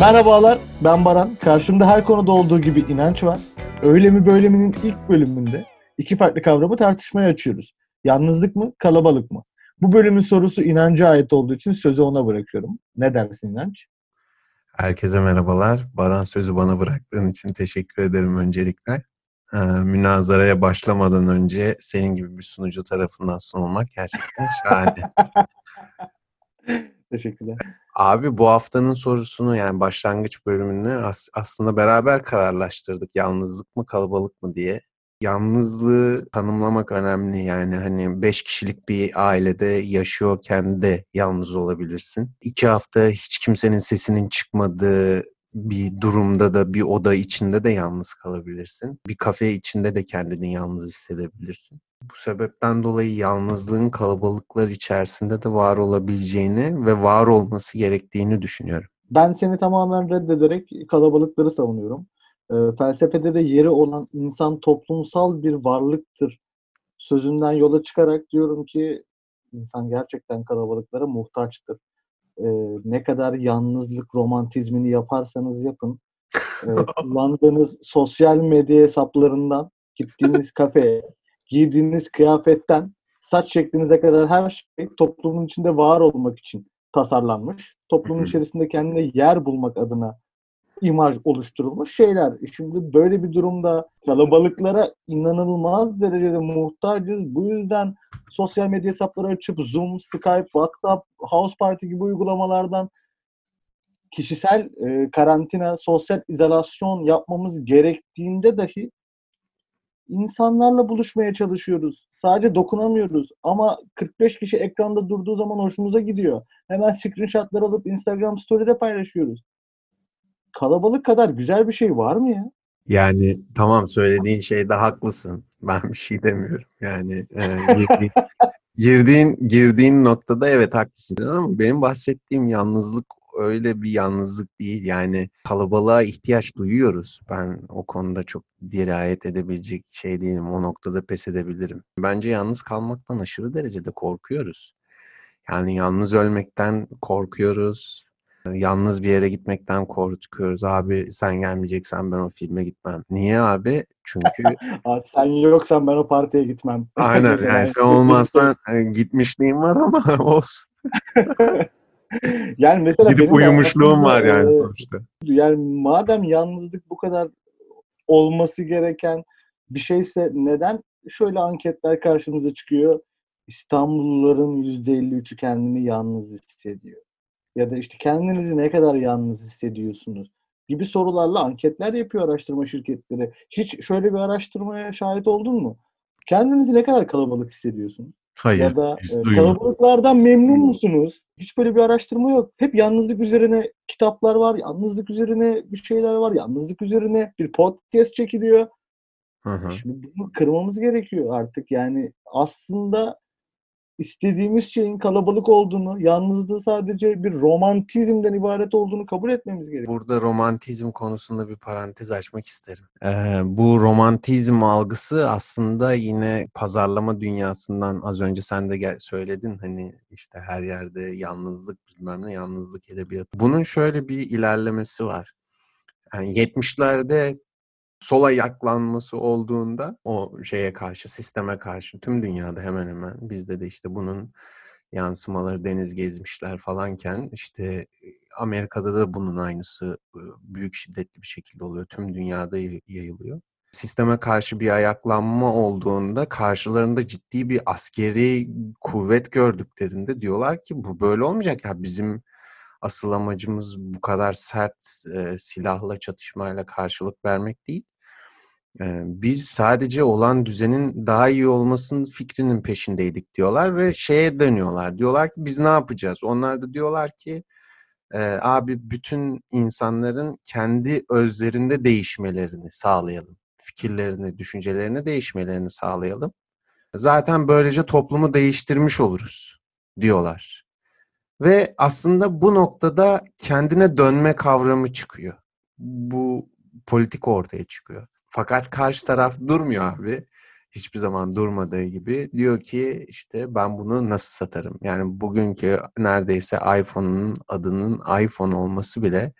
Merhabalar, ben Baran. Karşımda her konuda olduğu gibi inanç var. Öyle mi böyle mi'nin ilk bölümünde iki farklı kavramı tartışmaya açıyoruz. Yalnızlık mı, kalabalık mı? Bu bölümün sorusu inancı ait olduğu için sözü ona bırakıyorum. Ne dersin inanç? Herkese merhabalar. Baran sözü bana bıraktığın için teşekkür ederim öncelikle. Ee, münazaraya başlamadan önce senin gibi bir sunucu tarafından sunulmak gerçekten şahane. Teşekkürler. Abi bu haftanın sorusunu yani başlangıç bölümünü as- aslında beraber kararlaştırdık. Yalnızlık mı kalabalık mı diye. Yalnızlığı tanımlamak önemli yani hani beş kişilik bir ailede yaşıyorken de yalnız olabilirsin. İki hafta hiç kimsenin sesinin çıkmadığı bir durumda da bir oda içinde de yalnız kalabilirsin. Bir kafe içinde de kendini yalnız hissedebilirsin. Bu sebepten dolayı yalnızlığın kalabalıklar içerisinde de var olabileceğini ve var olması gerektiğini düşünüyorum. Ben seni tamamen reddederek kalabalıkları savunuyorum. E, felsefede de yeri olan insan toplumsal bir varlıktır sözünden yola çıkarak diyorum ki insan gerçekten kalabalıklara muhtaçtır. E, ne kadar yalnızlık romantizmini yaparsanız yapın, e, kullandığınız sosyal medya hesaplarından, gittiğiniz kafeye, giydiğiniz kıyafetten, saç şeklinize kadar her şey toplumun içinde var olmak için tasarlanmış. Toplumun içerisinde kendine yer bulmak adına imaj oluşturulmuş şeyler. E Şimdi böyle bir durumda kalabalıklara inanılmaz derecede muhtacız. Bu yüzden sosyal medya hesapları açıp Zoom, Skype, WhatsApp, House Party gibi uygulamalardan kişisel e, karantina, sosyal izolasyon yapmamız gerektiğinde dahi insanlarla buluşmaya çalışıyoruz. Sadece dokunamıyoruz. Ama 45 kişi ekranda durduğu zaman hoşumuza gidiyor. Hemen screenshotlar alıp Instagram Story'de paylaşıyoruz kalabalık kadar güzel bir şey var mı ya? Yani tamam söylediğin şeyde haklısın. Ben bir şey demiyorum. Yani e, girdiğin, girdiğin girdiğin noktada evet haklısın ama benim bahsettiğim yalnızlık öyle bir yalnızlık değil. Yani kalabalığa ihtiyaç duyuyoruz. Ben o konuda çok dirayet edebilecek şey değilim. O noktada pes edebilirim. Bence yalnız kalmaktan aşırı derecede korkuyoruz. Yani yalnız ölmekten korkuyoruz. Yalnız bir yere gitmekten korkuyoruz. Abi sen gelmeyeceksen ben o filme gitmem. Niye abi? Çünkü Abi sen yoksan ben o partiye gitmem. aynen yani sen olmazsan hani gitmişliğim var ama olsun. yani mesela Gidip uyumuşluğum var yani e, sonuçta. Yani madem yalnızlık bu kadar olması gereken bir şeyse neden şöyle anketler karşımıza çıkıyor? İstanbulluların %53'ü kendini yalnız hissediyor. Ya da işte kendinizi ne kadar yalnız hissediyorsunuz gibi sorularla anketler yapıyor araştırma şirketleri. Hiç şöyle bir araştırmaya şahit oldun mu? Kendinizi ne kadar kalabalık hissediyorsunuz? Hayır. Ya da e, kalabalıklardan memnun musunuz? Hiç böyle bir araştırma yok. Hep yalnızlık üzerine kitaplar var, yalnızlık üzerine bir şeyler var, yalnızlık üzerine bir podcast çekiliyor. Hı hı. Şimdi bunu kırmamız gerekiyor artık. Yani aslında istediğimiz şeyin kalabalık olduğunu, yalnızlığı sadece bir romantizmden ibaret olduğunu kabul etmemiz gerekiyor. Burada romantizm konusunda bir parantez açmak isterim. Ee, bu romantizm algısı aslında yine pazarlama dünyasından az önce sen de gel- söyledin hani işte her yerde yalnızlık bilmem ne yalnızlık edebiyatı. Bunun şöyle bir ilerlemesi var. Yani 70'lerde sol ayaklanması olduğunda o şeye karşı, sisteme karşı tüm dünyada hemen hemen bizde de işte bunun yansımaları deniz gezmişler falanken işte Amerika'da da bunun aynısı e, büyük şiddetli bir şekilde oluyor. Tüm dünyada yay- yayılıyor. Sisteme karşı bir ayaklanma olduğunda karşılarında ciddi bir askeri kuvvet gördüklerinde diyorlar ki bu böyle olmayacak ya bizim asıl amacımız bu kadar sert e, silahla çatışmayla karşılık vermek değil. E, biz sadece olan düzenin daha iyi olmasının fikrinin peşindeydik diyorlar ve şeye dönüyorlar. Diyorlar ki biz ne yapacağız? Onlar da diyorlar ki e, abi bütün insanların kendi özlerinde değişmelerini sağlayalım. Fikirlerini, düşüncelerini değişmelerini sağlayalım. Zaten böylece toplumu değiştirmiş oluruz diyorlar. Ve aslında bu noktada kendine dönme kavramı çıkıyor. Bu politik ortaya çıkıyor. Fakat karşı taraf durmuyor abi. Hiçbir zaman durmadığı gibi. Diyor ki işte ben bunu nasıl satarım? Yani bugünkü neredeyse iPhone'un adının iPhone olması bile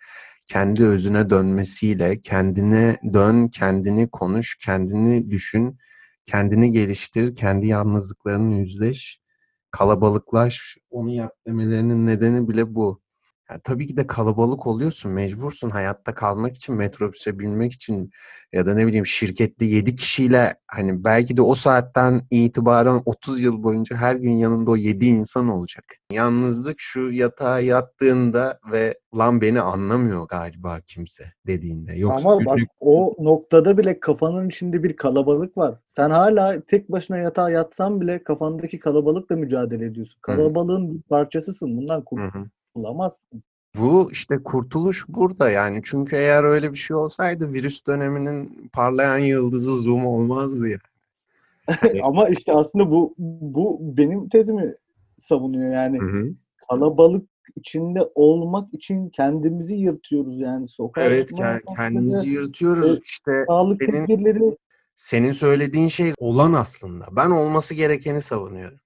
kendi özüne dönmesiyle kendine dön, kendini konuş, kendini düşün, kendini geliştir, kendi yalnızlıklarını yüzleş, kalabalıklaş, onu yap demelerinin nedeni bile bu. Ya tabii ki de kalabalık oluyorsun, mecbursun hayatta kalmak için, metrobüse binmek için ya da ne bileyim şirkette 7 kişiyle hani belki de o saatten itibaren 30 yıl boyunca her gün yanında o 7 insan olacak. Yalnızlık şu yatağa yattığında ve lan beni anlamıyor galiba kimse dediğinde. Yoksa Ama bak günlük o noktada bile kafanın içinde bir kalabalık var. Sen hala tek başına yatağa yatsan bile kafandaki kalabalıkla mücadele ediyorsun. Kalabalığın bir parçasısın. Bundan Hı hı. kurtulamazsın. Bu işte kurtuluş burada yani. Çünkü eğer öyle bir şey olsaydı virüs döneminin parlayan yıldızı Zoom olmazdı ya. Hani Ama işte aslında bu bu benim tezimi savunuyor yani. Hı hı. Kalabalık içinde olmak için kendimizi yırtıyoruz yani sokağa Evet çıkma ke- noktada, kendimizi e, yırtıyoruz. İşte sağlık senin tedbirleri senin söylediğin şey olan aslında. Ben olması gerekeni savunuyorum.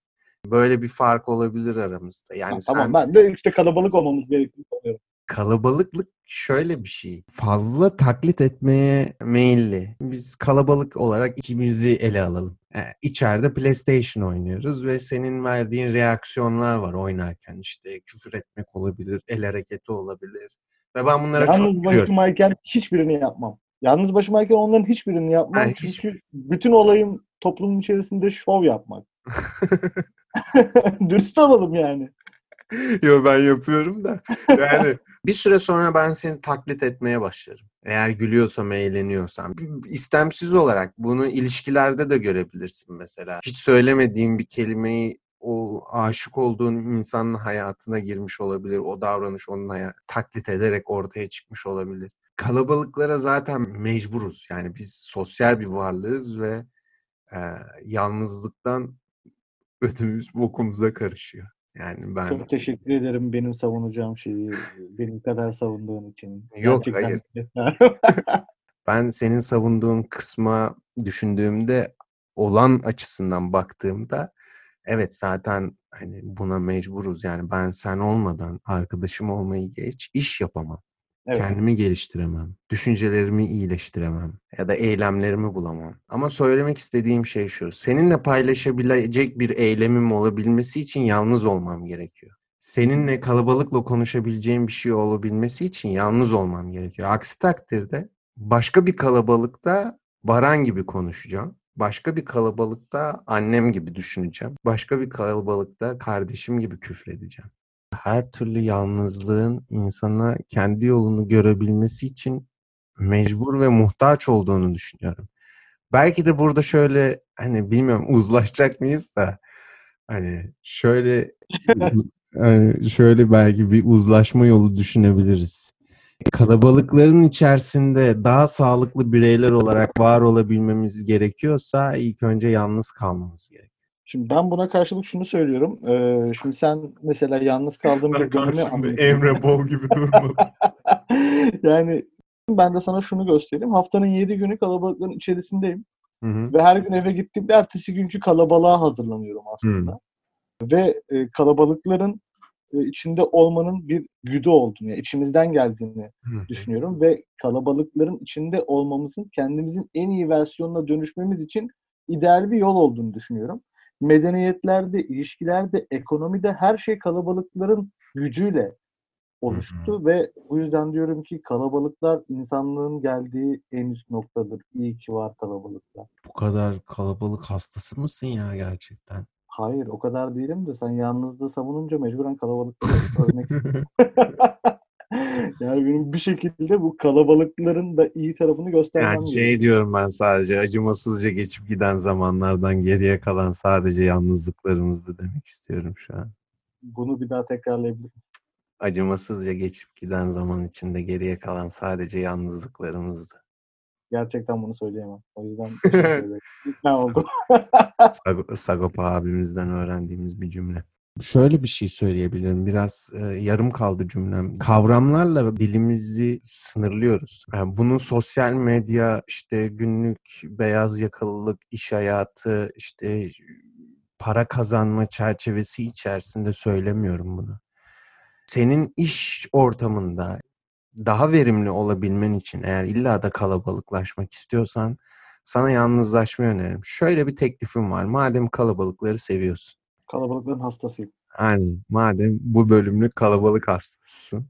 Böyle bir fark olabilir aramızda. Ha, Yani tamam sen ben de işte kalabalık olmamız gerektiğini sanıyorum. kalabalıklık şöyle bir şey. Fazla taklit etmeye meyilli. Biz kalabalık olarak ikimizi ele alalım. E, içeride PlayStation oynuyoruz ve senin verdiğin reaksiyonlar var oynarken. İşte küfür etmek olabilir, el hareketi olabilir. Ve ben bunlara çok Yalnız gülüyorum. başımayken hiçbirini yapmam. Yalnız başımayken onların hiçbirini yapmam. Ha, hiç- Çünkü bütün olayım toplumun içerisinde şov yapmak. Dürüst olalım yani. Yo ben yapıyorum da. Yani bir süre sonra ben seni taklit etmeye başlarım. Eğer gülüyorsam, eğleniyorsam. İstemsiz olarak bunu ilişkilerde de görebilirsin mesela. Hiç söylemediğin bir kelimeyi o aşık olduğun insanın hayatına girmiş olabilir. O davranış onun hayat taklit ederek ortaya çıkmış olabilir. Kalabalıklara zaten mecburuz. Yani biz sosyal bir varlığız ve e, yalnızlıktan ödümüz bokumuza karışıyor. Yani ben Çok teşekkür ederim benim savunacağım şeyi benim kadar savunduğun için. Yok, Gerçekten Ben senin savunduğun kısma düşündüğümde olan açısından baktığımda evet zaten hani buna mecburuz yani ben sen olmadan arkadaşım olmayı geç iş yapamam. Evet. Kendimi geliştiremem. Düşüncelerimi iyileştiremem. Ya da eylemlerimi bulamam. Ama söylemek istediğim şey şu. Seninle paylaşabilecek bir eylemim olabilmesi için yalnız olmam gerekiyor. Seninle kalabalıkla konuşabileceğim bir şey olabilmesi için yalnız olmam gerekiyor. Aksi takdirde başka bir kalabalıkta Baran gibi konuşacağım. Başka bir kalabalıkta annem gibi düşüneceğim. Başka bir kalabalıkta kardeşim gibi küfredeceğim her türlü yalnızlığın insana kendi yolunu görebilmesi için mecbur ve muhtaç olduğunu düşünüyorum. Belki de burada şöyle hani bilmiyorum uzlaşacak mıyız da hani şöyle hani şöyle belki bir uzlaşma yolu düşünebiliriz. Kalabalıkların içerisinde daha sağlıklı bireyler olarak var olabilmemiz gerekiyorsa ilk önce yalnız kalmamız gerekiyor. Şimdi ben buna karşılık şunu söylüyorum. Ee, şimdi sen mesela yalnız kaldığın bir dönemi anlatıyorsun. Bol gibi durma. yani ben de sana şunu göstereyim. Haftanın 7 günü kalabalıkların içerisindeyim. Hı hı. Ve her gün eve gittiğimde ertesi günkü kalabalığa hazırlanıyorum aslında. Ve e, kalabalıkların e, içinde olmanın bir güdü olduğunu, yani içimizden geldiğini Hı. düşünüyorum. Ve kalabalıkların içinde olmamızın kendimizin en iyi versiyonuna dönüşmemiz için ideal bir yol olduğunu düşünüyorum. Medeniyetlerde, ilişkilerde, ekonomide her şey kalabalıkların gücüyle oluştu ve bu yüzden diyorum ki kalabalıklar insanlığın geldiği en üst noktadır. İyi ki var kalabalıklar. Bu kadar kalabalık hastası mısın ya gerçekten? Hayır o kadar değilim de sen yalnızlığı savununca mecburen kalabalıkları övmek. yani benim bir şekilde bu kalabalıkların da iyi tarafını göstermem Yani şey gerekiyor. diyorum ben sadece acımasızca geçip giden zamanlardan geriye kalan sadece yalnızlıklarımızdı demek istiyorum şu an. Bunu bir daha tekrarlayabilirim. Acımasızca geçip giden zaman içinde geriye kalan sadece yalnızlıklarımızdı. Gerçekten bunu söyleyemem. O yüzden oldum. Sag- Sagopa abimizden öğrendiğimiz bir cümle. Şöyle bir şey söyleyebilirim. Biraz e, yarım kaldı cümlem. Kavramlarla dilimizi sınırlıyoruz. Yani bunu sosyal medya, işte günlük beyaz yakalılık, iş hayatı, işte para kazanma çerçevesi içerisinde söylemiyorum bunu. Senin iş ortamında daha verimli olabilmen için eğer illa da kalabalıklaşmak istiyorsan sana yalnızlaşmayı öneririm. Şöyle bir teklifim var. Madem kalabalıkları seviyorsun. Kalabalıkların hastasıyım. Aynen. Madem bu bölümlük kalabalık hastasısın.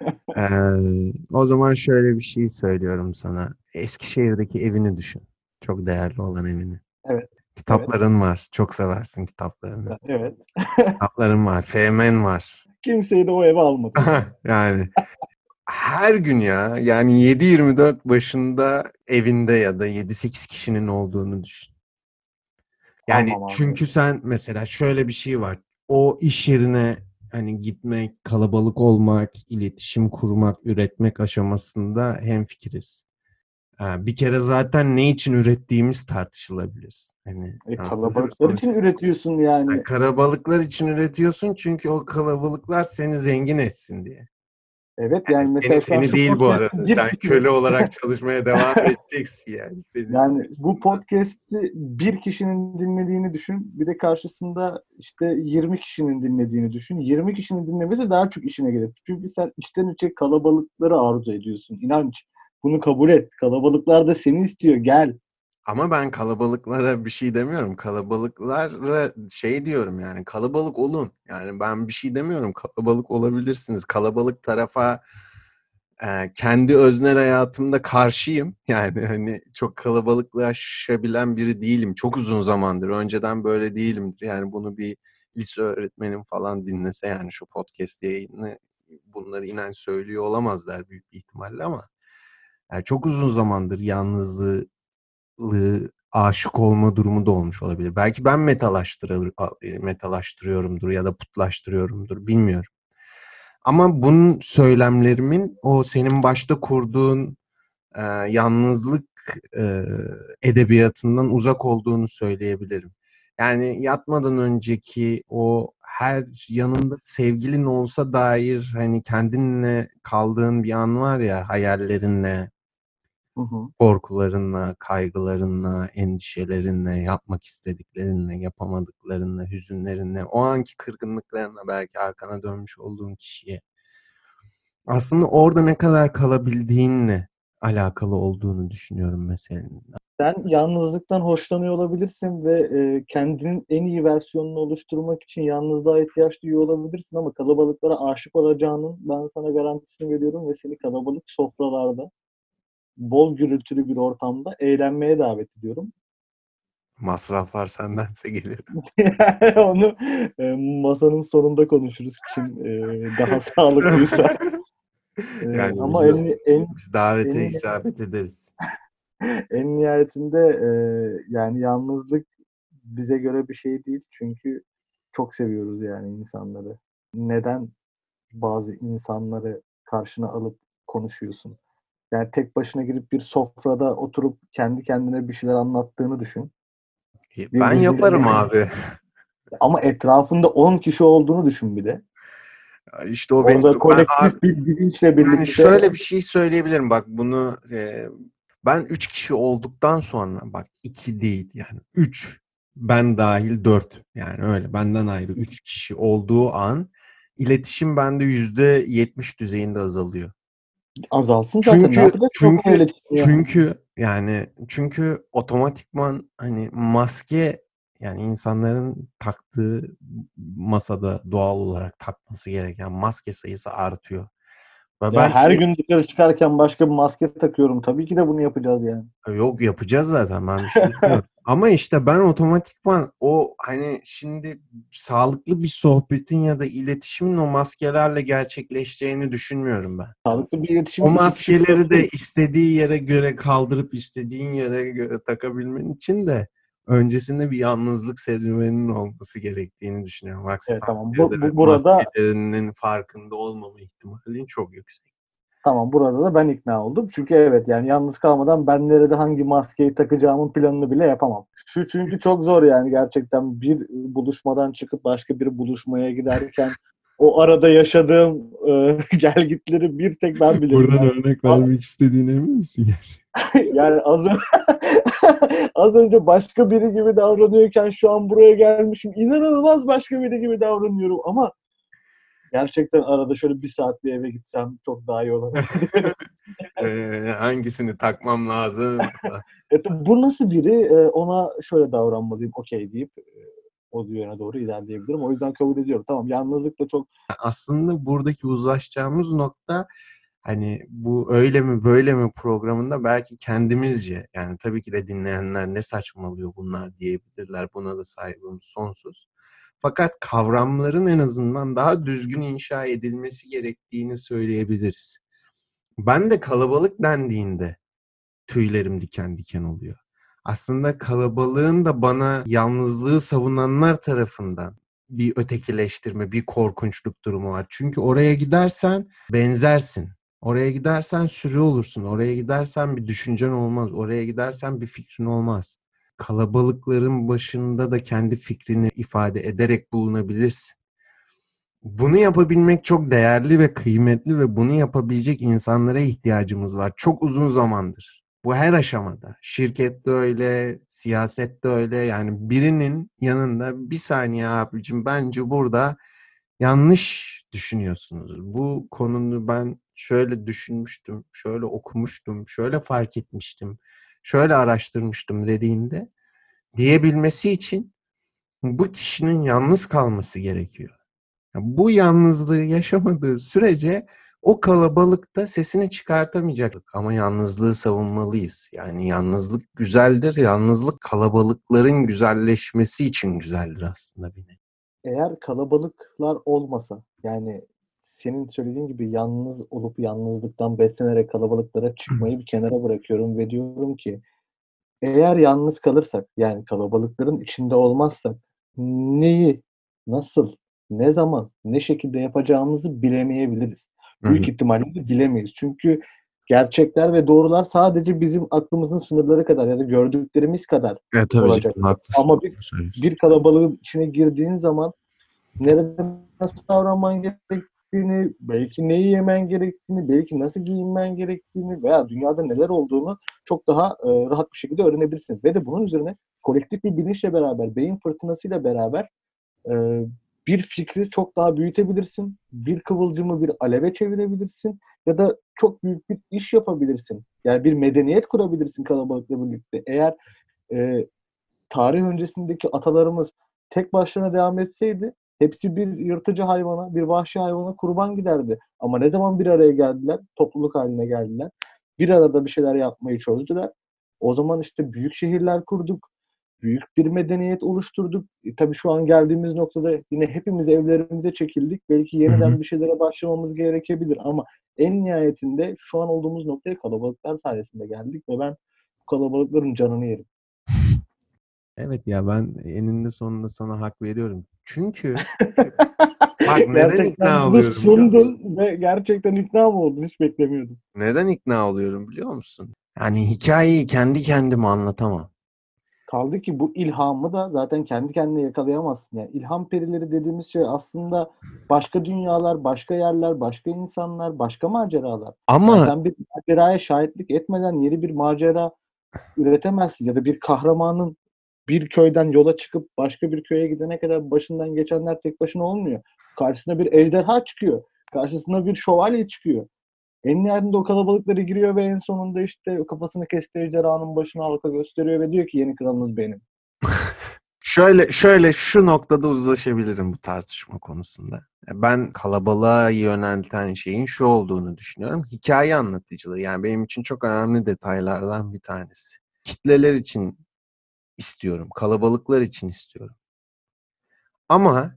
eee, o zaman şöyle bir şey söylüyorum sana. Eskişehir'deki evini düşün. Çok değerli olan evini. Evet. Kitapların var. Çok seversin kitaplarını. Evet. Kitapların var. Femen var. Kimseyi de o eve almadım. yani her gün ya yani 7-24 başında evinde ya da 7-8 kişinin olduğunu düşün. Yani Tamam abi. çünkü sen mesela şöyle bir şey var. O iş yerine hani gitmek, kalabalık olmak, iletişim kurmak, üretmek aşamasında hemfikiriz. Ha, Bir kere zaten ne için ürettiğimiz tartışılabilir. Hani E, kalabalıklar için üretiyorsun yani. Yani kalabalıklar için üretiyorsun çünkü o kalabalıklar seni zengin etsin diye. Evet yani mesela Seni, seni değil bu arada. bir Sen köle olarak çalışmaya devam edeceksin yani. Seni Yani bu podcast'i bir kişinin dinlediğini düşün. Bir de karşısında işte 20 kişinin dinlediğini düşün. 20 kişinin dinlemesi daha çok işine gelir. Çünkü sen içten içe kalabalıkları arzu ediyorsun. İnanç. Bunu kabul et. Kalabalıklar da seni istiyor. Gel. Ama ben kalabalıklara bir şey demiyorum. Kalabalıklara şey diyorum yani kalabalık olun. Yani ben bir şey demiyorum. Kalabalık olabilirsiniz. Kalabalık tarafa e, kendi öznel hayatımda karşıyım. Yani hani çok kalabalıklaşabilen biri değilim. Çok uzun zamandır. Önceden böyle değilimdir. Yani bunu bir lise öğretmenim falan dinlese yani şu podcast yayını bunları inen söylüyor olamazlar büyük bir ihtimalle ama yani çok uzun zamandır yalnızlığı lığı aşık olma durumu da olmuş olabilir. Belki ben metalaştırır, e, metalaştırıyorumdur ya da putlaştırıyorumdur bilmiyorum. Ama bunun söylemlerimin o senin başta kurduğun e, yalnızlık e, edebiyatından uzak olduğunu söyleyebilirim. Yani yatmadan önceki o her yanında sevgilin olsa dair hani kendinle kaldığın bir an var ya hayallerinle, Hı hı. korkularınla, kaygılarınla, endişelerinle, yapmak istediklerinle, yapamadıklarınla, hüzünlerinle, o anki kırgınlıklarınla belki arkana dönmüş olduğun kişiye aslında orada ne kadar kalabildiğinle alakalı olduğunu düşünüyorum meselenin. Sen yalnızlıktan hoşlanıyor olabilirsin ve e, kendinin en iyi versiyonunu oluşturmak için yalnızlığa ihtiyaç duyuyor olabilirsin ama kalabalıklara aşık olacağının ben sana garantisini veriyorum ve seni kalabalık sofralarda bol gürültülü bir ortamda eğlenmeye davet ediyorum. Masraflar sendense gelir. Onu e, masanın sonunda konuşuruz kim e, daha sağlıklıysa. E, Yani ama biz- en, en Biz davete en- icabet ederiz. en nihayetinde e, yani yalnızlık bize göre bir şey değil. Çünkü çok seviyoruz yani insanları. Neden bazı insanları karşına alıp konuşuyorsun? Yani tek başına girip bir sofrada oturup kendi kendine bir şeyler anlattığını düşün. Ben Birbirine yaparım yani- abi. Ama etrafında 10 kişi olduğunu düşün bir de. İşte o benim... Orada Ben- kolektif bir bilinçle birlikte. Yani şöyle bir şey söyleyebilirim bak bunu e, ben üç kişi olduktan sonra bak iki değil yani üç ben dahil dört yani öyle benden ayrı üç kişi olduğu an iletişim bende yüzde yetmiş düzeyinde azalıyor. Azalsın zaten. Çünkü- yapacak? Çünkü- öyle. Çünkü yani çünkü otomatikman hani maske yani insanların taktığı masada doğal olarak takması gereken maske sayısı artıyor. Ve Ya ben her gün dışarı çıkarken başka bir maske takıyorum. Tabii ki de bunu yapacağız yani. Yok yapacağız zaten ben bir şey. Ama işte ben otomatikman o hani şimdi sağlıklı bir sohbetin ya da iletişimin o maskelerle gerçekleşeceğini düşünmüyorum ben. Sağlıklı bir iletişim. O maskeleri de istediği yere göre kaldırıp istediğin yere göre takabilmen için de öncesinde bir yalnızlık serüveninin olması gerektiğini düşünüyorum. Aksi Evet, tamam. Bu- bu- burada- farkında olmama ihtimalin çok yüksek. Tamam burada da ben ikna oldum. Çünkü evet yani yalnız kalmadan ben nerede hangi maskeyi takacağımın planını bile yapamam. Şu çünkü çok zor yani gerçekten bir buluşmadan çıkıp başka bir buluşmaya giderken o arada yaşadığım e, gelgitleri bir tek ben bilirim. yani. örnek vermek istediğine emin misin? yani az önce, az önce başka biri gibi davranıyorken şu an buraya gelmişim. İnanılmaz başka biri gibi davranıyorum ama Gerçekten arada şöyle bir saat bir eve gitsem çok daha iyi olur. Ee, hangisini takmam lazım? Evet, bu nasıl biri? Ee, Ona şöyle davranmalıyım, okey deyip e, o yöne doğru ilerleyebilirim. O yüzden kabul ediyorum. Tamam yalnızlık da çok Aslında buradaki uzlaşacağımız nokta hani bu öyle mi böyle mi programında belki kendimizce yani tabii ki de dinleyenler ne saçmalıyor bunlar diyebilirler. Buna da saygımız sonsuz. Fakat kavramların en azından daha düzgün inşa edilmesi gerektiğini söyleyebiliriz. Ben de kalabalık dendiğinde tüylerim diken diken oluyor. Aslında kalabalığın da bana yalnızlığı savunanlar tarafından bir ötekileştirme, bir korkunçluk durumu var. Çünkü oraya gidersen benzersin. Oraya gidersen sürü olursun. Oraya gidersen bir düşüncen olmaz. Oraya gidersen bir fikrin olmaz. Kalabalıkların başında da kendi fikrini ifade ederek bulunabilirsin. Bunu yapabilmek çok değerli ve kıymetli ve bunu yapabilecek insanlara ihtiyacımız var. Çok uzun zamandır. Bu her aşamada. Şirkette öyle, siyasette öyle. Yani birinin yanında bir saniye abicim bence burada yanlış düşünüyorsunuz. Bu konunu ben şöyle düşünmüştüm, şöyle okumuştum, şöyle fark etmiştim, şöyle araştırmıştım dediğinde diyebilmesi için bu kişinin yalnız kalması gerekiyor. Bu yalnızlığı yaşamadığı sürece o kalabalıkta sesini çıkartamayacak. Ama yalnızlığı savunmalıyız. Yani yalnızlık güzeldir. Yalnızlık kalabalıkların güzelleşmesi için güzeldir aslında bir eğer kalabalıklar olmasa yani senin söylediğin gibi yalnız olup yalnızlıktan beslenerek kalabalıklara çıkmayı bir kenara bırakıyorum ve diyorum ki eğer yalnız kalırsak yani kalabalıkların içinde olmazsak neyi, nasıl, ne zaman, ne şekilde yapacağımızı bilemeyebiliriz. Büyük ihtimalle de bilemeyiz. Çünkü gerçekler ve doğrular sadece bizim aklımızın sınırları kadar ya da gördüklerimiz kadar Evet tabii olacak. canım. Ama bir bir kalabalığın içine girdiğin zaman nerede nasıl davranman gerektiğini, belki neyi yemen gerektiğini, belki nasıl giyinmen gerektiğini veya dünyada neler olduğunu çok daha e, rahat bir şekilde öğrenebilirsin. Ve de bunun üzerine kolektif bir bilinçle beraber, beyin fırtınasıyla beraber e, bir fikri çok daha büyütebilirsin. Bir kıvılcımı bir aleve çevirebilirsin ya da çok büyük bir iş yapabilirsin. Yani bir medeniyet kurabilirsin kalabalıkla birlikte. Eğer e, tarih öncesindeki atalarımız tek başlarına devam etseydi hepsi bir yırtıcı hayvana, bir vahşi hayvana kurban giderdi. Ama ne zaman bir araya geldiler, topluluk haline geldiler. Bir arada bir şeyler yapmayı çözdüler. O zaman işte büyük şehirler kurduk. Büyük bir medeniyet oluşturduk. E, tabii şu an geldiğimiz noktada yine hepimiz evlerimize çekildik. Belki yeniden bir şeylere başlamamız gerekebilir ama en nihayetinde şu an olduğumuz noktaya kalabalıklar sayesinde geldik ve ben bu kalabalıkların canını yerim. Evet ya ben eninde sonunda sana hak veriyorum. Çünkü Bak neden ikna bunu oluyorum sundun ve gerçekten ikna mı oldun? Hiç beklemiyordum. neden ikna oluyorum biliyor musun? Yani hikayeyi kendi kendime anlatamam. Kaldı ki bu ilhamı da zaten kendi kendine yakalayamazsın. Yani ilham perileri dediğimiz şey aslında başka dünyalar, başka yerler, başka insanlar, başka maceralar. Yani Ama sen bir maceraya şahitlik etmeden yeni bir macera üretemezsin. Ya da bir kahramanın bir köyden yola çıkıp başka bir köye gidene kadar başından geçenler tek başına olmuyor. Karşısına bir ejderha çıkıyor. Karşısına bir şövalye çıkıyor. En nihayetinde o kalabalıklara giriyor ve en sonunda işte kafasını kesti ejderhanın başına halka gösteriyor ve diyor ki yeni kralınız benim. şöyle şöyle şu noktada uzlaşabilirim bu tartışma konusunda. Ben kalabalığa yönelten şeyin şu olduğunu düşünüyorum. Hikaye anlatıcılığı yani benim için çok önemli detaylardan bir tanesi. Kitleler için istiyorum, kalabalıklar için istiyorum. Ama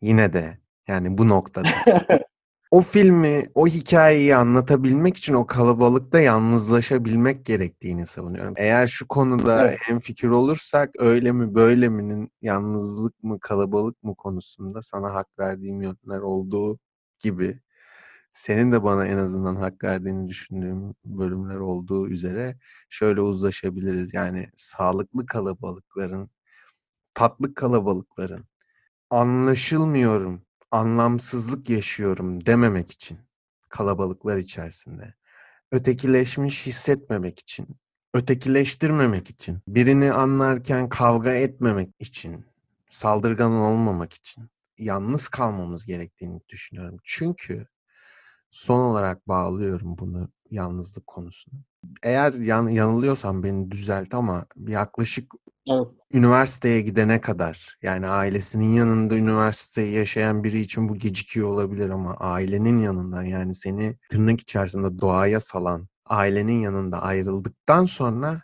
yine de yani bu noktada o filmi, o hikayeyi anlatabilmek için o kalabalıkta yalnızlaşabilmek gerektiğini savunuyorum. Eğer şu konuda Evet. hemfikir olursak öyle mi böyle mi'nin yalnızlık mı kalabalık mı konusunda sana hak verdiğim yönler olduğu gibi senin de bana en azından hak verdiğini düşündüğüm bölümler olduğu üzere şöyle uzlaşabiliriz. Yani sağlıklı kalabalıkların, tatlı kalabalıkların anlaşılmıyorum, anlamsızlık yaşıyorum dememek için kalabalıklar içerisinde. Ötekileşmiş hissetmemek için, ötekileştirmemek için, birini anlarken kavga etmemek için, saldırgan olmamak için, yalnız kalmamız gerektiğini düşünüyorum. Çünkü son olarak bağlıyorum bunu yalnızlık konusuna. Eğer yan, yanılıyorsam beni düzelt ama yaklaşık Evet. üniversiteye gidene kadar yani ailesinin yanında üniversiteyi yaşayan biri için bu gecikiyor olabilir ama ailenin yanından yani seni tırnak içerisinde doğaya salan ailenin yanında ayrıldıktan sonra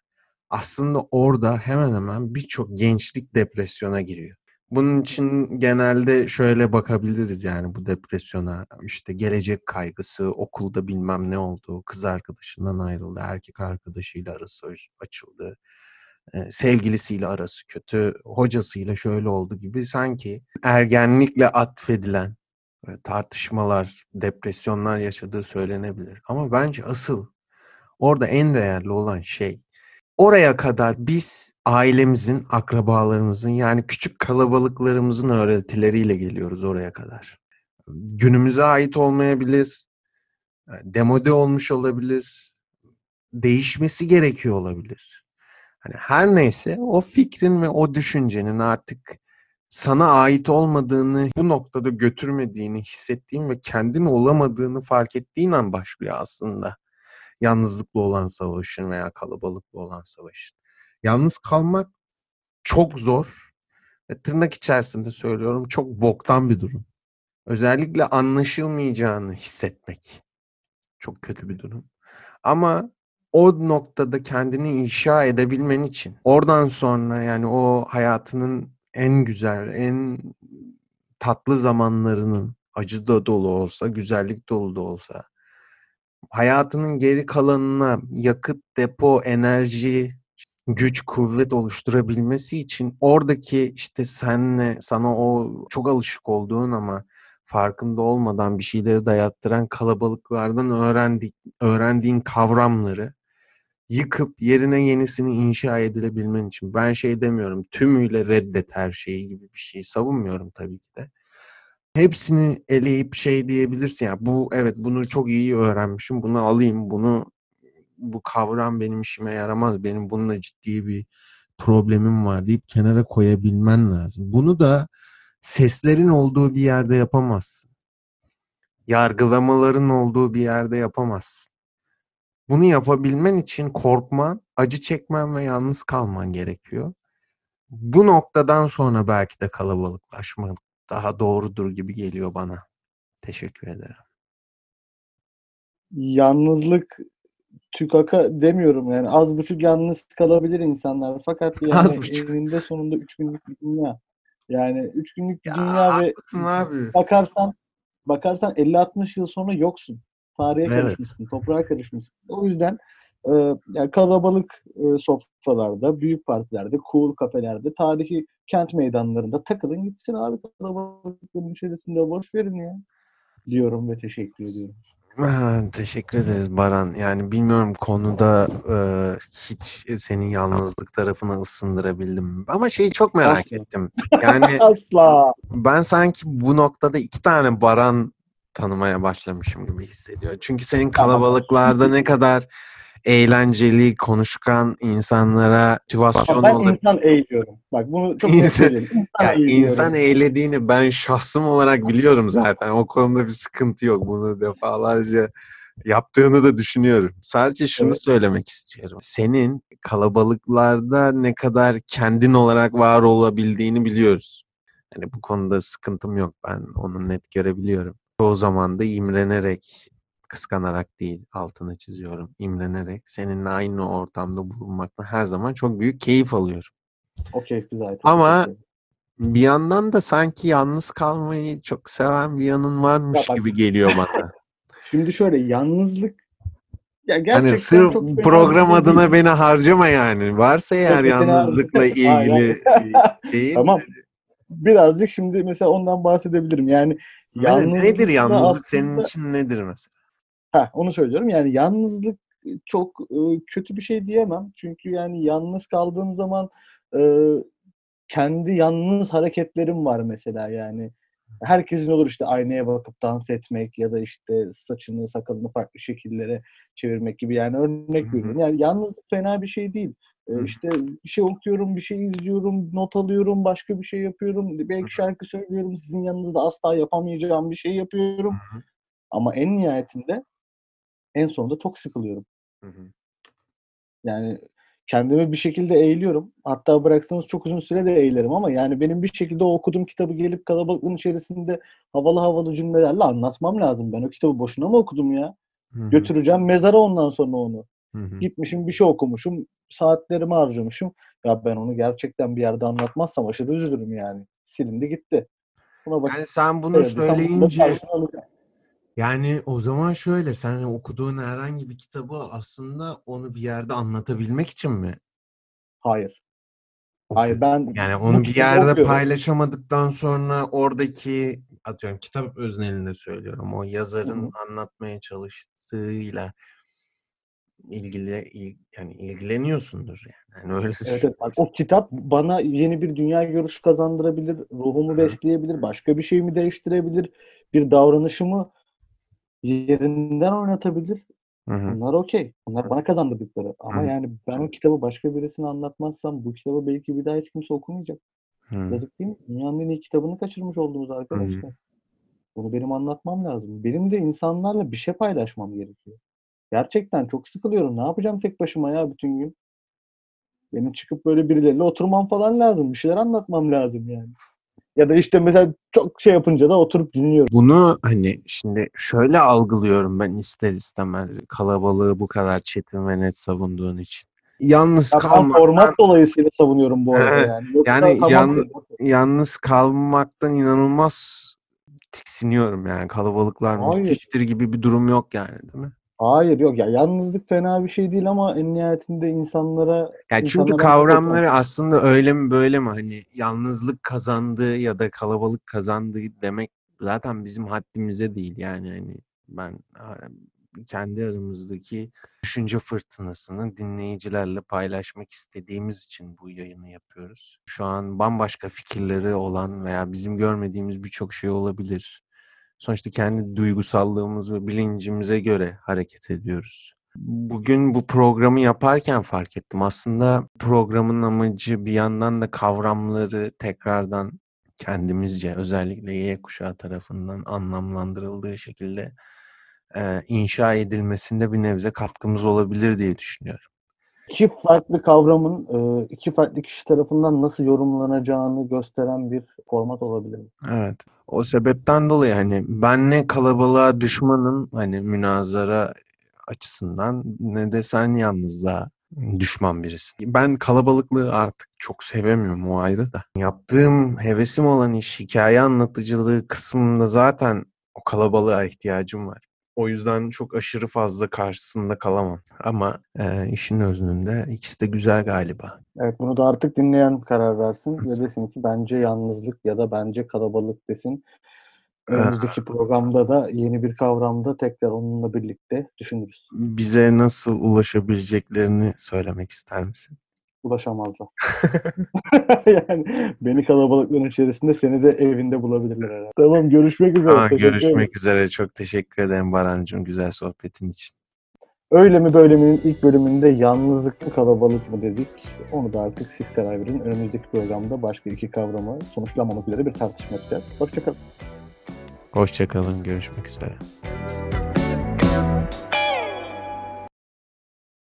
aslında orada hemen hemen birçok gençlik depresyona giriyor. Bunun için genelde şöyle bakabiliriz yani bu depresyona işte gelecek kaygısı, okulda bilmem ne oldu, kız arkadaşından ayrıldı, erkek arkadaşıyla arası açıldı, sevgilisiyle arası kötü, hocasıyla şöyle oldu gibi sanki ergenlikle atfedilen tartışmalar, depresyonlar yaşadığı söylenebilir. Ama bence asıl orada en değerli olan şey oraya kadar biz ailemizin, akrabalarımızın yani küçük kalabalıklarımızın öğretileriyle geliyoruz oraya kadar. Günümüze ait olmayabilir, demode olmuş olabilir, değişmesi gerekiyor olabilir. Hani her neyse o fikrin ve o düşüncenin artık sana ait olmadığını, bu noktada götürmediğini hissettiğin ve kendin olamadığını fark ettiğin an başlıyor aslında. Yalnızlıkla olan savaşın veya kalabalıkla olan savaşın. Yalnız kalmak çok zor ve tırnak içerisinde söylüyorum çok boktan bir durum. Özellikle anlaşılmayacağını hissetmek çok kötü bir durum. Ama o noktada kendini inşa edebilmen için oradan sonra yani o hayatının en güzel, en tatlı zamanlarının acı da dolu olsa, güzellik dolu da olsa hayatının geri kalanına yakıt, depo, enerji, güç, kuvvet oluşturabilmesi için oradaki işte senle sana o çok alışık olduğun ama farkında olmadan bir şeyleri dayattıran kalabalıklardan öğrendik, öğrendiğin kavramları yıkıp yerine yenisini inşa edilebilmen için. Ben şey demiyorum tümüyle reddet her şeyi gibi bir şey savunmuyorum tabii ki de. Hepsini eleyip şey diyebilirsin ya bu evet bunu çok iyi öğrenmişim bunu alayım bunu bu kavram benim işime yaramaz benim bununla ciddi bir problemim var deyip kenara koyabilmen lazım. Bunu da seslerin olduğu bir yerde yapamazsın. Yargılamaların olduğu bir yerde yapamazsın. Bunu yapabilmen için korkman, acı çekmen ve yalnız kalman gerekiyor. Bu noktadan sonra belki de kalabalıklaşma daha doğrudur gibi geliyor bana. Teşekkür ederim. Yalnızlık tükaka demiyorum yani az buçuk yalnız kalabilir insanlar fakat yani eninde sonunda üç günlük bir dünya. Yani üç günlük bir Ya dünya ve abi. bakarsan bakarsan 50-60 yıl sonra yoksun. Tarihe Evet. karışmışsın, toprağa karışmışsın. O yüzden e, yani kalabalık e, sofralarda, büyük partilerde, cool kafelerde, tarihi kent meydanlarında takılın gitsin abi kalabalıkların içerisinde boş verin ya diyorum ve teşekkür ediyorum. Teşekkür ederiz Baran. Yani bilmiyorum konuda e, hiç senin yalnızlık tarafını ısındırabildim. Ama şeyi çok merak Asla. ettim. Yani Asla. ben sanki bu noktada iki tane Baran tanımaya başlamışım gibi hissediyorum. Çünkü senin kalabalıklarda ne kadar eğlenceli, konuşkan insanlara motivasyon ben olabilir. insan eğiliyorum. Bak bunu çok İnsan- net söyleyeyim. İnsan Ya eğiliyorum. insan eğlediğini ben şahsım olarak biliyorum zaten. O konuda bir sıkıntı yok. Bunu defalarca yaptığını da düşünüyorum. Sadece şunu Evet. söylemek istiyorum. Senin kalabalıklarda ne kadar kendin olarak var olabildiğini biliyoruz. Yani bu konuda sıkıntım yok. Ben onu net görebiliyorum. O zaman da imrenerek, kıskanarak değil altını çiziyorum. İmrenerek seninle aynı ortamda bulunmaktan her zaman çok büyük keyif alıyorum. O keyifli zaten. Ama-. Bir yandan da sanki yalnız kalmayı çok seven bir yanın varmış Ya gibi geliyor bana. Şimdi şöyle yalnızlık ya gerçekten Hani sırf çok program şey adına değil. beni harcama yani. Varsa eğer yalnızlıkla ilgili şeyin Tamam. Birazcık şimdi mesela ondan bahsedebilirim. Yani Ne- nedir yalnızlık senin aslında- için nedir mesela? Ha, onu söylüyorum. Yani yalnızlık çok e, kötü bir şey diyemem. Çünkü yani yalnız kaldığım zaman e, kendi yalnız hareketlerim var mesela yani. Herkesin olur işte aynaya bakıp dans etmek ya da işte saçını, sakalını farklı şekillere çevirmek gibi yani örnek veriyorum. Yani yalnızlık fena bir şey değil. Ee, işte bir şey okuyorum, bir şey izliyorum, not alıyorum, başka bir şey yapıyorum. Belki şarkı söylüyorum, sizin yanınızda asla yapamayacağım bir şey yapıyorum. Ama en nihayetinde en sonunda çok sıkılıyorum. Hı hı. Yani kendimi bir şekilde eğiliyorum. Hatta bıraksanız çok uzun süre de eğlerim ama yani benim bir şekilde o okuduğum kitabı gelip kalabalığın içerisinde havalı havalı cümlelerle anlatmam lazım. Ben o kitabı boşuna mı okudum ya? Hı hı. Götüreceğim mezara ondan sonra onu. Hı hı. Gitmişim bir şey okumuşum, saatlerimi harcamışım. Ya ben onu gerçekten bir yerde anlatmazsam aşırı üzülürüm yani. Silindi gitti. Buna bak. Yani sen bunu söyleyince alacağım. Yani o zaman şöyle sen okuduğun herhangi bir kitabı aslında onu bir yerde anlatabilmek için mi Hayır. okuyorsun? Hayır ben Yani onu bir yerde okuyorum. paylaşamadıktan sonra oradaki atıyorum kitap öznelinde söylüyorum. O yazarın hı. anlatmaya çalıştığıyla ilgili il- yani ilgileniyorsundur yani. Yani öyle Evet, evet. Bak, o kitap bana yeni bir dünya görüşü kazandırabilir, ruhumu Hı. besleyebilir, başka bir şeyimi değiştirebilir, bir davranışımı yerinden oynatabilir. Hı hı. Bunlar okey. Bunlar bana kazandırdıkları. Ama Hı. yani ben o kitabı başka birisine anlatmazsam bu kitabı belki bir daha hiç kimse okumayacak. Hı. Yazık değil mi? Dünyanın en iyi kitabını kaçırmış oldunuz Hı hı. arkadaşlar. Bunu benim anlatmam lazım. Benim de insanlarla bir şey paylaşmam gerekiyor. Gerçekten çok sıkılıyorum. Ne yapacağım tek başıma ya bütün gün? Benim çıkıp böyle birileriyle oturmam falan lazım. Bir şeyler anlatmam lazım yani. Ya da işte mesela çok şey yapınca da oturup dinliyorum. Bunu hani şimdi şöyle algılıyorum ben ister istemez kalabalığı bu kadar çetin ve net savunduğun için. Yalnız Ya ben kalmaktan format dolayısıyla savunuyorum bu arada Evet, yani. Yoksa yani yan- yalnız kalmaktan inanılmaz tiksiniyorum yani kalabalıklar müthiştir gibi bir durum yok yani değil mi? Hayır yok ya yalnızlık fena bir şey değil ama en nihayetinde insanlara Ya çünkü insanlardan çok kavramları aslında öyle mi böyle mi hani yalnızlık kazandığı ya da kalabalık kazandığı demek zaten bizim haddimize değil yani hani ben kendi aramızdaki düşünce fırtınasını dinleyicilerle paylaşmak istediğimiz için bu yayını yapıyoruz. Şu an bambaşka fikirleri olan veya bizim görmediğimiz birçok şey olabilir. Sonuçta kendi duygusallığımız ve bilincimize göre hareket ediyoruz. Bugün bu programı yaparken fark ettim. Aslında programın amacı bir yandan da kavramları tekrardan kendimizce özellikle Y kuşağı tarafından anlamlandırıldığı şekilde e, inşa edilmesinde bir nebze katkımız olabilir diye düşünüyorum. İki farklı kavramın e, iki farklı kişi tarafından nasıl yorumlanacağını gösteren bir format olabilir. Evet. O sebepten dolayı hani ben ne kalabalığa düşmanım hani münazara açısından ne de sen yalnızlığa düşman birisin. Ben kalabalıklığı artık çok sevemiyorum o ayrı da. Yaptığım hevesim olan iş hikaye anlatıcılığı kısmında zaten o kalabalığa ihtiyacım var. O yüzden çok aşırı fazla karşısında kalamam. Ama e, işin özünde ikisi de güzel galiba. Evet bunu da artık dinleyen karar versin ve desin ki bence yalnızlık ya da bence kalabalık desin. Önümüzdeki programda da yeni bir kavramda tekrar onunla birlikte düşünürüz. Bize nasıl ulaşabileceklerini söylemek ister misin? Ulaşamazlar. yani beni kalabalıkların içerisinde seni de evinde bulabilirler herhalde. Tamam görüşmek üzere. Aa, görüşmek üzere. Çok teşekkür ederim Barancığım güzel sohbetin için. Öyle mi böyle mi'nin ilk bölümünde yalnızlık mı kalabalık mı dedik. Onu da artık siz karar verin. Önümüzdeki programda başka iki kavramı sonuçlanmamak üzere bir tartışma yapacağız. Hoşçakalın. Hoşçakalın. Görüşmek üzere.